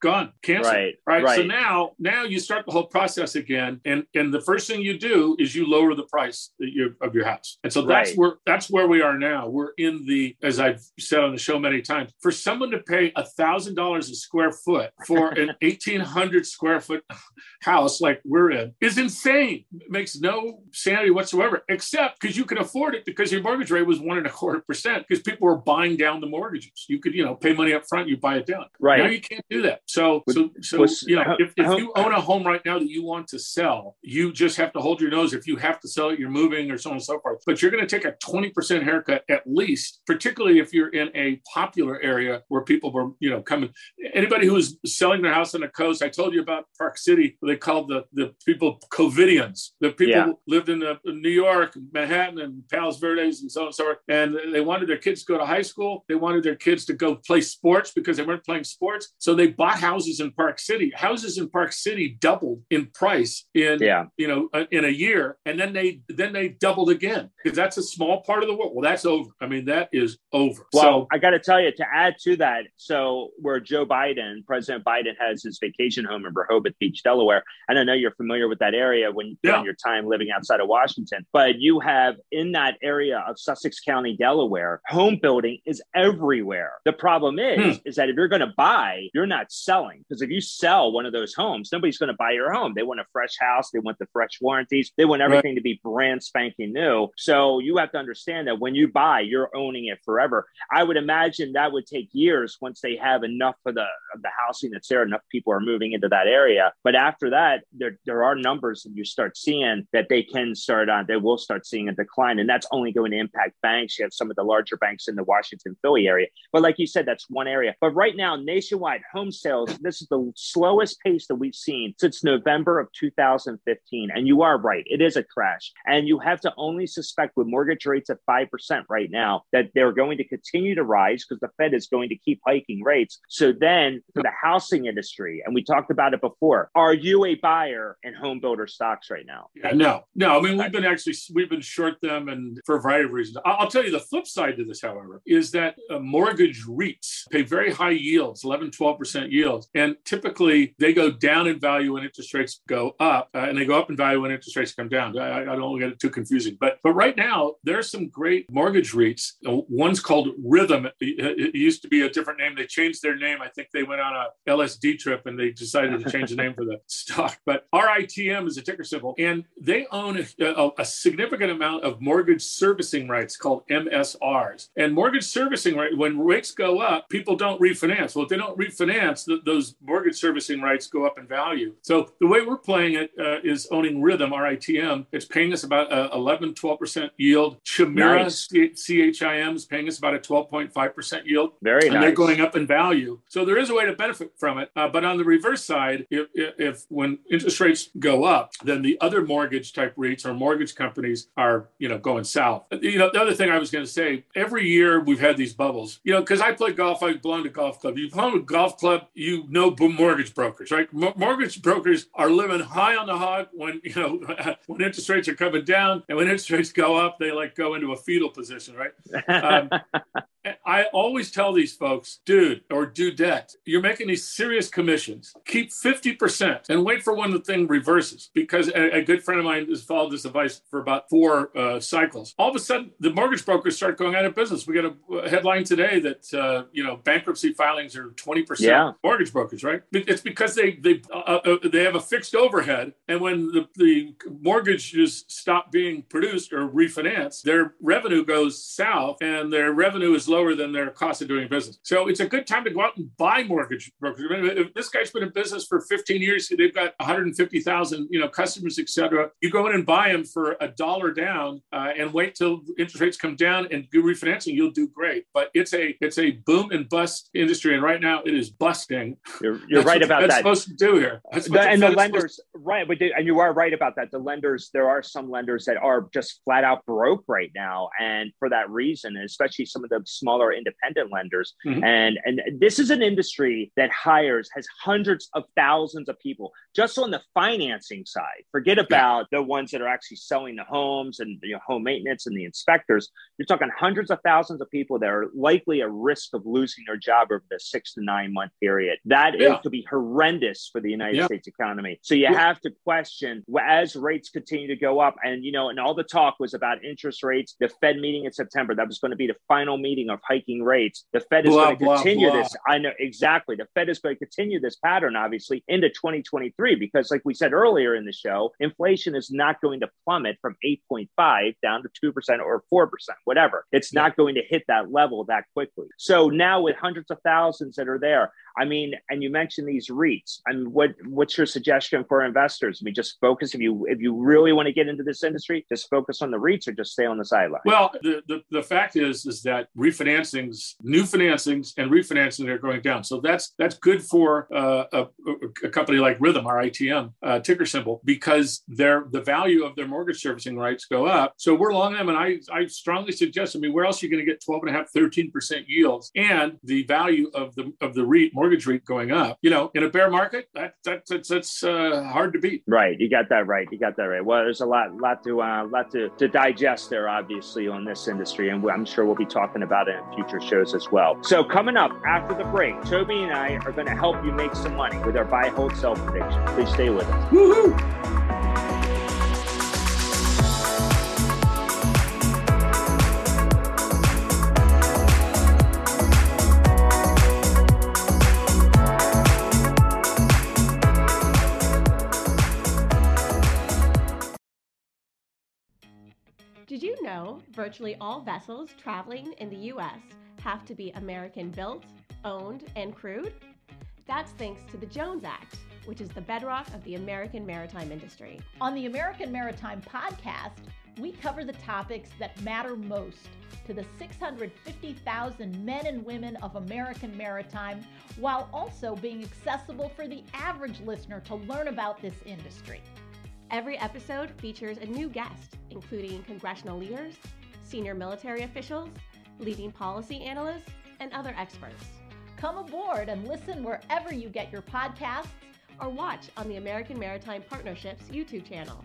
gone canceled right, right? Right. so now now you start the whole process again and and the first thing you do is you lower the price you, of your house. And so that's right. where that's where we are now. We're in the as I've said on the show many times for someone to pay a thousand dollars a square foot for an 1800 square foot house like we're in is insane. It makes no sanity whatsoever, except because you can afford it because your mortgage rate was one and a quarter percent because people were buying down the mortgages. You could, you know, pay money up front, you buy it down. Right. Now you can't do that. So, so, so, you know, if, if you own a home right now that you want to sell, you just have to hold your nose. If you have to sell it, you're moving or so on and so forth. But you're going to take a 20% haircut at least, particularly if you're in a popular area where people were, you know, coming. Anybody who is selling their house on the coast. I told you about Park City. They called the, the people COVIDians. The people yeah. Lived in, in, New York, Manhattan, and Palos Verdes, and so on and so forth. And they wanted their kids to go to high school. They wanted their kids to go play sports because they weren't playing sports. So they bought houses in Park City. Houses in Park City doubled in price in yeah. you know uh, in a year, and then they then they doubled again because that's a small part of the world. Well, that's over. I mean, that is over. Well, so, I got to tell you to add to that. So where Joe Biden, President Biden has his vacation home in Rehoboth Beach, Delaware. And I know you're familiar with that area when yeah. during your time living outside of Washington, but you have in that area of Sussex County, Delaware, home building is everywhere. The problem is, hmm. is that if you're going to buy, you're not selling because if you sell one of those homes, nobody's going to buy your home. They want a fresh house. They want the fresh warranties. They want everything right. to be brand spanking new. So you have to understand that when you buy, you're owning it forever. I would imagine that would take years once they have enough of the of the housing that's there, enough people are moving into that area. But after that, there, there are numbers that you start seeing that they can start on, they will start seeing a decline. And that's only going to impact banks. You have some of the larger banks in the Washington, Philly area. But like you said, that's one area. But right now, nationwide home sales, this is the slowest pace that we've seen since November of 2015. And you are right, it is a crash. And you have to only suspect with mortgage rates at 5% right now that they're going to continue to rise because the Fed is going to keep hiking rates. So then for the housing industry, and we talked about it before. Are you a buyer in home builder stocks right now? Yeah, no, no. I mean, we've been actually we've been short them, and for a variety of reasons. I'll tell you the flip side to this, however, is that uh, mortgage REITs pay very high yields, 11, 12 percent yields, and typically they go down in value when interest rates go up, uh, and they go up in value when interest rates come down. I, I don't get it too confusing, but but right now there's some great mortgage REITs. Uh, one's called Rithm. It, it used to be a different name. They changed their name. I think they went on a LSD trip and they decided to change the name for the stock. But RITM is a ticker symbol, and they own a, a, a, significant amount of mortgage servicing rights called MSRs. And mortgage servicing right when rates go up, people don't refinance. Well, if they don't refinance, th- those mortgage servicing rights go up in value. So the way we're playing it uh, is owning Rithm, RITM. It's paying us about uh, 11, 12 percent yield. Chimera nice. CHIM is paying us about a 12.5 percent yield. Very and nice. they're going up in value. So there is a way to benefit from it. Uh, but on the reverse side, if, if, if when interest rates go up, then the other mortgage type Or mortgage companies are, you know, going south. You know, the other thing I was going to say, every year we've had these bubbles, you know, because I play golf, I belong to golf club. You belong to golf club, you know mortgage brokers, right? M- mortgage brokers are living high on the hog when, you know, when interest rates are coming down and when interest rates go up, they like go into a fetal position, right? Um, I always tell these folks, dude or dudette, you're making these serious commissions. Keep 50% and wait for when the thing reverses. Because a, a good friend of mine has followed this advice for about four uh, cycles. All of a sudden, the mortgage brokers start going out of business. We got a headline today that, uh, you know, bankruptcy filings are 20% yeah. mortgage brokers, right? It's because they they uh, uh, they have a fixed overhead. And when the, the mortgages stop being produced or refinanced, their revenue goes south and their revenue is lower than their cost of doing business. So it's a good time to go out and buy mortgage brokers. If this guy's been in business for 15 years, they've got 150,000, you know, customers, etc. You go in and buy them for a dollar down uh, and wait till interest rates come down and do refinancing. You'll do great. But it's a it's a boom and bust industry, and right now it is busting. You're, you're right about that's that. Supposed to do here, the, and the lenders, right? But they, and you are right about that. The lenders, there are some lenders that are just flat out broke right now, and for that reason, especially some of the smaller independent lenders. Mm-hmm. And and this is an industry that hires has hundreds of thousands of people just on the financing side. Forget about yeah. the ones that are actually selling the homes and you know, home maintenance and the inspectors. You're talking hundreds of thousands of people that are likely at risk of losing their job over the six to nine month period. That yeah. is, could be horrendous for the United yeah. States economy. So you have to question as rates continue to go up, and you know, and all the talk was about interest rates. The Fed meeting in September that was going to be the final meeting of hiking rates. The Fed is blah, going to continue blah, this. I know exactly. The Fed is going to continue this pattern, obviously, into 2023 because, like we said earlier in the show, inflation is not going to plummet from 8.5 down to 2% or 4%, whatever. It's yeah. not going to hit that level that quickly. So now, with hundreds of thousands that are there, I mean, and you mentioned these REITs. I mean, what what's your suggestion for investors? I mean, just focus if you if you really want to get into this industry, just focus on the REITs or just stay on the sideline. Well, the, the, the fact is is that refinancings, new financings, and refinancing are going down. So that's that's good for uh, a, a, company like Rithm, our ITM uh, ticker symbol, because their the value of their mortgage servicing rights go up. So we're long them, and I I strongly suggest. I mean, where else are you going to get 12 and a half, 13 percent yields, and the value of the of the REIT mortgage rate going up. You know, in a bear market, that, that that's that's uh, hard to beat. Right, you got that right. You got that right. Well, there's a lot lot to uh, lot to, to digest there, obviously, on this industry, and I'm sure we'll be talking about it future shows as well. So coming up after the break, Toby and I are going to help you make some money with our buy, hold, sell prediction. Please stay with us. Woohoo! Did you know virtually all vessels traveling in the U.S. have to be American built, owned, and crewed? That's thanks to the Jones Act, which is the bedrock of the American maritime industry. On the American Maritime Podcast, we cover the topics that matter most to the 650,000 men and women of American maritime while also being accessible for the average listener to learn about this industry. Every episode features a new guest, including congressional leaders, senior military officials, leading policy analysts, and other experts. Come aboard and listen wherever you get your podcasts or watch on the American Maritime Partnerships YouTube channel.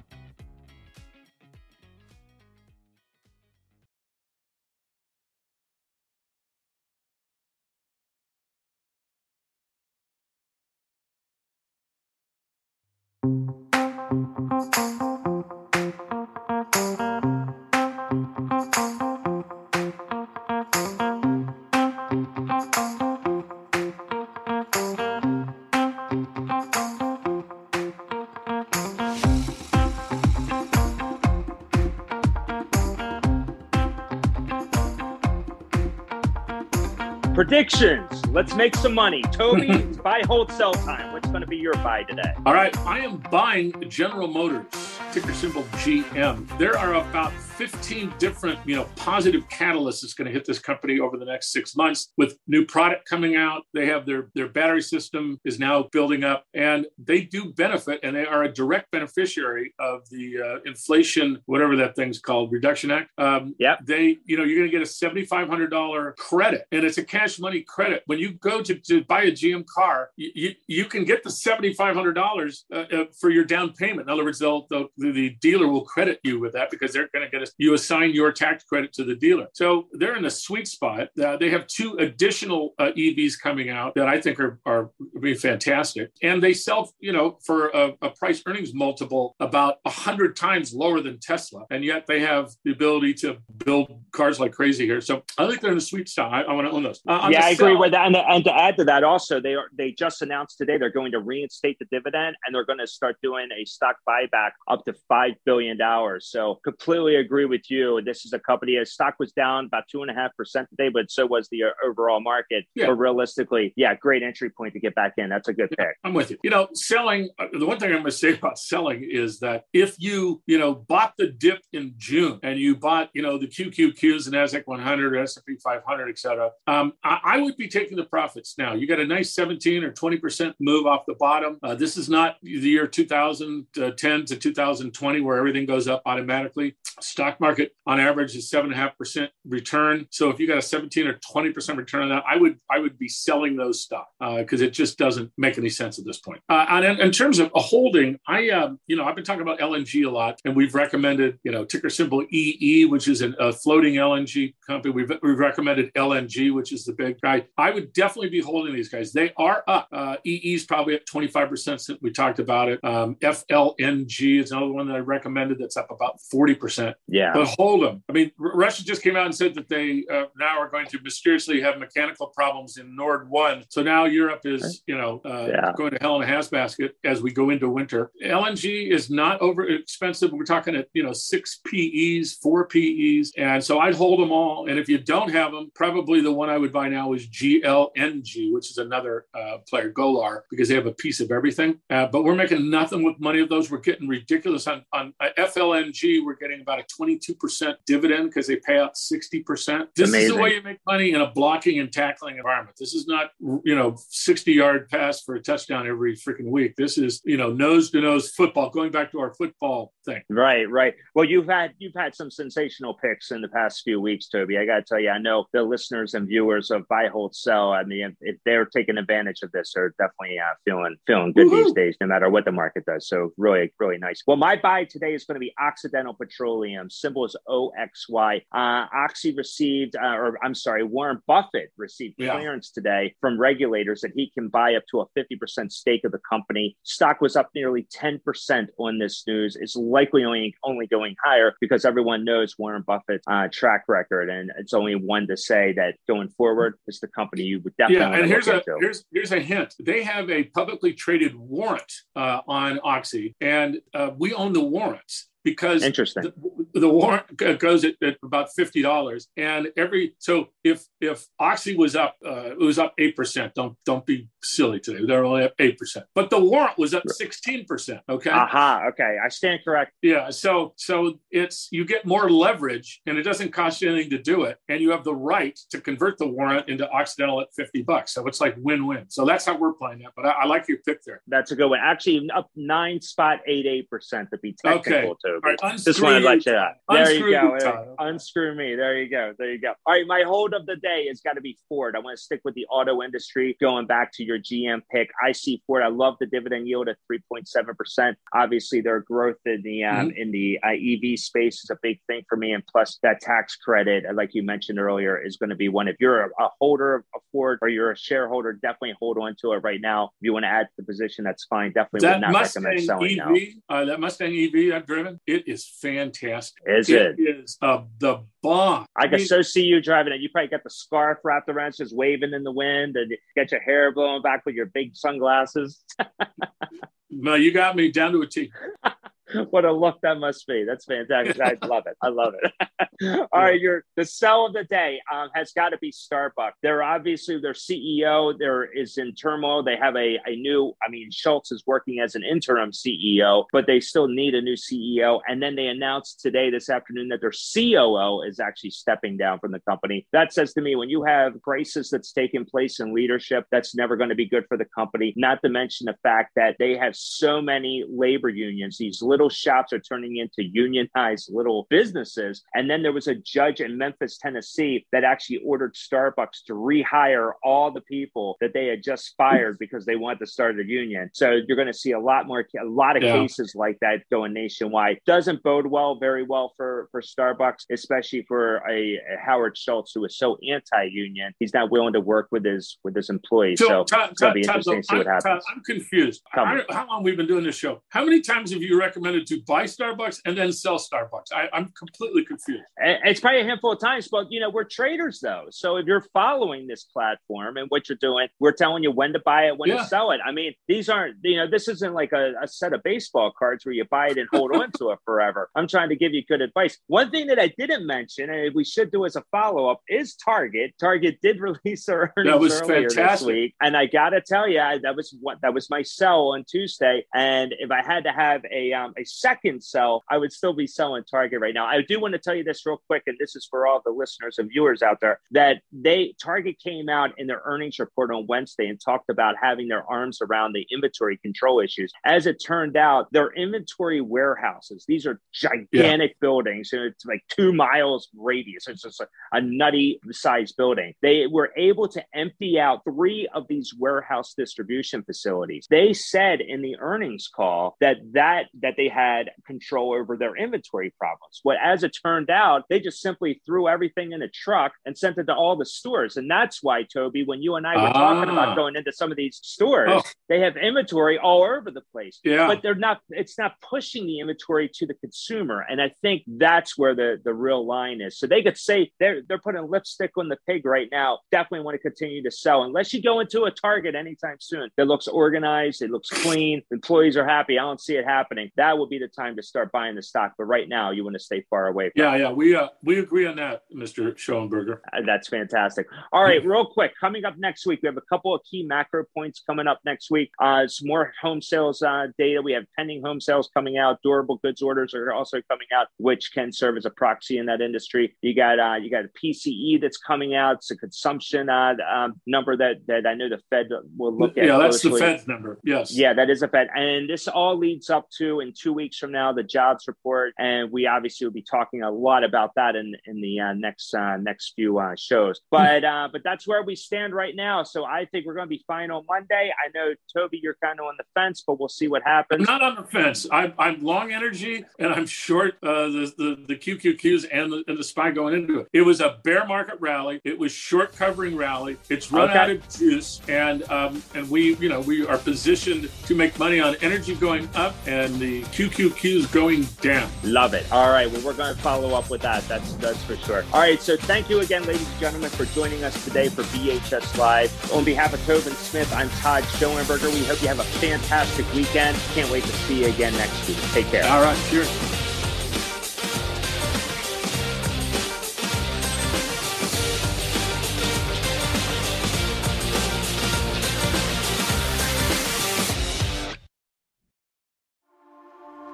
Predictions. Let's make some money. Toby, buy, hold, sell time. Going to be your buy today? All right. I am buying General Motors, ticker symbol GM. There are about 15 different, you know, positive catalysts that's going to hit this company over the next six months with new product coming out. They have their their battery system is now building up, and they do benefit, and they are a direct beneficiary of the uh, inflation, whatever that thing's called, reduction act. Um, yeah, they, you know, you're going to get a seventy five hundred dollar credit, and it's a cash money credit. When you go to, to buy a GM car, you you, can get the seventy five hundred dollars uh, uh, for your down payment. In other words, they'll, they'll the dealer will credit you with that because they're going to get a, you assign your tax credit to the dealer. So they're in a sweet spot. Uh, they have two additional uh, EVs coming out that I think are are be fantastic, and they sell you know for a, a price earnings multiple about a hundred times lower than Tesla, and yet they have the ability to build cars like crazy here. So I think they're in a sweet spot. I, I want to own those. Uh, yeah, I agree with that. And, and to add to that, also they are they just announced today they're going to reinstate the dividend and they're going to start doing a stock buyback up to five billion dollars. So completely agree with you. This is a company. A stock was down about two and a half percent today, but so was the uh, overall market. Yeah. But realistically, yeah, great entry point to get back in. That's a good pick. I'm with you. You know, selling. Uh, the one thing I'm going to say about selling is that if you you know bought the dip in June and you bought you know the QQQs, and Nasdaq 100, S&P 500, etc., um, I, I, would be taking the profits now. You got a nice 17 or 20 percent move off the bottom. Uh, this is not the year 2010 to 2020 where everything goes up automatically. Stock market on average is seven and a half percent return. So if you got a 17 or 20 percent return on that, I would I would be selling those stocks because uh, it just doesn't make any sense at this point. Uh, and in, in, terms of a holding, I um, you know I've been talking about LNG a lot, and we've recommended you know ticker symbol EE, which is an, a floating LNG company. We've, we've recommended LNG, which is the big guy. I would definitely be holding these guys. They are up. Uh, EE is probably at 25% since we talked about it. Um, FLNG is another one that I recommended that's up about 40%. Yeah. But hold them. I mean, Russia just came out and said that they uh, now are going to mysteriously have mechanical problems in Nord 1. So now Europe is, you know, uh, yeah. going to hell in a handbasket as we go into winter. LNG is not over expensive. We're talking at, you know, six PEs, four PEs. And so I'd hold them all. And if you don't have them, probably the one I would buy now is GLNG, which is another uh, player, Golar, because they have a piece of everything. Uh, but we're making nothing with money of those. We're getting ridiculous on, on uh, FLNG. We're getting about a 22% dividend because they pay out 60%. This Amazing. is the way you make money in a blocking and tackling environment. This is not, you know, 60 yard pass for a touchdown every freaking week. This is, you know, nose to nose football, going back to our football thing. Right, right. Well, you've had you've had some sensational picks in the past few weeks, Toby. I got to tell you, I know the listeners and viewers of Buy Hold Sell. I mean, if, they're taking advantage of this, they're definitely uh, feeling feeling good Woo-hoo. these days, no matter what the market does. So really, really nice. Well, my buy today is going to be Occidental Petroleum. Symbol is OXY. Uh, Oxy received, uh, or I'm sorry, Warren Buffett received yeah. clearance today from regulators that he can buy up to a 50% stake of the company. Stock was up nearly 10% on this news. It's likely only only going higher because everyone knows Warren Buffett's uh, track record, and it's only one to say that going forward is the company you would definitely. Yeah, and here's a into. here's here's a hint. They have a publicly traded warrant uh, on Oxy, and uh, we own the warrants because interesting the, the warrant goes at, at about fifty dollars, and every so if if Oxy was up, uh, it was up eight percent. Don't don't be silly today. They're only up eight percent, but the warrant was up sixteen percent. Okay. Aha. Uh-huh, okay, I stand correct. Yeah. So so it's you get more leverage, and it doesn't cost you anything to do it, and you have the right to convert the warrant into Occidental at fifty bucks. So it's like win win. So that's how we're playing that. But I, I, like your pick there. That's a good one. Actually, up nine spot eight eight percent to be technical. Okay. Too. All right, Just wanted to let you know. There you go. Unscrew me. There you go. There you go. All right, my hold of the day has got to be Ford. I want to stick with the auto industry. Going back to your GM pick, I see Ford. I love the dividend yield at three point seven percent. Obviously, their growth in the um, mm-hmm. in the uh, EV space is a big thing for me, and plus that tax credit, like you mentioned earlier, is going to be one. If you're a, a holder of Ford or you're a shareholder, definitely hold on to it right now. If you want to add to the position, that's fine. Definitely that would not Mustang recommend selling EV, now. Uh, that Mustang EV I've driven, it is fantastic. Is it? It is uh, the bomb. I can I mean, so see you driving it. You probably got the scarf wrapped around, just waving in the wind, and you get your hair blowing back with your big sunglasses. no, you got me down to a T. what a look that must be. That's fantastic. I love it. I love it. All right, your the sell of the day um, has got to be Starbucks. They're obviously their CEO there is in turmoil. They have a, a new, I mean, Schultz is working as an interim CEO, but they still need a new CEO. And then they announced today, this afternoon, that their COO is actually stepping down from the company. That says to me, when you have crisis that's taking place in leadership, that's never going to be good for the company. Not to mention the fact that they have so many labor unions. These little shops are turning into unionized little businesses. And then there was a judge in Memphis, Tennessee, that actually ordered Starbucks to rehire all the people that they had just fired because they wanted to start a union. So you're going to see a lot more, a lot of yeah. cases like that going nationwide. Doesn't bode well, very well for for Starbucks, especially for a, a Howard Schultz who is so anti-union. He's not willing to work with his with his employees. So, so Tom, it's going to be interesting to see what happens. I'm confused. I, how long we've been doing this show? How many times have you recommended to buy Starbucks and then sell Starbucks? I, I'm completely confused. It's probably a handful of times, but you know we're traders though. So if you're following this platform and what you're doing, we're telling you when to buy it, when yeah. to sell it. I mean, these aren't you know this isn't like a, a set of baseball cards where you buy it and hold on to it forever. I'm trying to give you good advice. One thing that I didn't mention, and we should do as a follow up, is Target. Target did release their earnings earlier fantastic. this week, and I gotta tell you, that was what that was my sell on Tuesday. And if I had to have a um, a second sell, I would still be selling Target right now. I do want to tell you this real quick, and this is for all the listeners and viewers out there that they Target came out in their earnings report on Wednesday and talked about having their arms around the inventory control issues. As it turned out, their inventory warehouses, these are gigantic yeah. buildings, and it's like two miles radius. It's just a, a nutty sized building. They were able to empty out three of these warehouse distribution facilities. They said in the earnings call that that that they had control over their inventory problems. What as it turned out, they just simply threw everything in a truck and sent it to all the stores. And that's why, Toby, when you and I were talking about ah. going into some of these stores, oh. they have inventory all over the place. Yeah. But they're not, it's not pushing the inventory to the consumer. And I think that's where the, the real line is. So they could say they're, they're putting lipstick on the pig right now. Definitely want to continue to sell unless you go into a Target anytime soon that looks organized, it looks clean, employees are happy. I don't see it happening. That would be the time to start buying the stock. But right now, you want to stay far away. yeah, it. yeah, we uh, we agree on that, Mr. Schoenberger. Uh, that's fantastic. All right, real quick, coming up next week, we have a couple of key macro points coming up next week. Uh, some more home sales uh, data. We have pending home sales coming out. Durable goods orders are also coming out, which can serve as a proxy in that industry. You got uh, you got a PCE that's coming out. It's a consumption uh, um, number that that I know the Fed will look at. Yeah, that's the Fed's number. Yes. Yeah, that is a Fed, and this all leads up to in two weeks from now the jobs report, and we obviously will be talking a lot about that in in the uh, next uh, next few uh, shows. But uh, but that's where we stand right now. So I think we're going to be fine on Monday. I know Toby, you're kind of on the fence, but we'll see what happens. I'm not on the fence. I'm, I'm long energy and I'm short uh, the, the the QQQs and the, and the SPY going into it. It was a bear market rally. It was short covering rally. It's run okay. out of juice, and um, and we you know we are positioned to make money on energy going up and the QQQs going down. Love it. All right. Well, we're going to follow up with that. That's that's for sure. All right. So thank you again, ladies and gentlemen, for joining us today for BHS Live. On behalf of Tobin Smith, I'm Todd Schoenberger. We hope you have a fantastic weekend. Can't wait to see you again next week. Take care. All right. Cheers.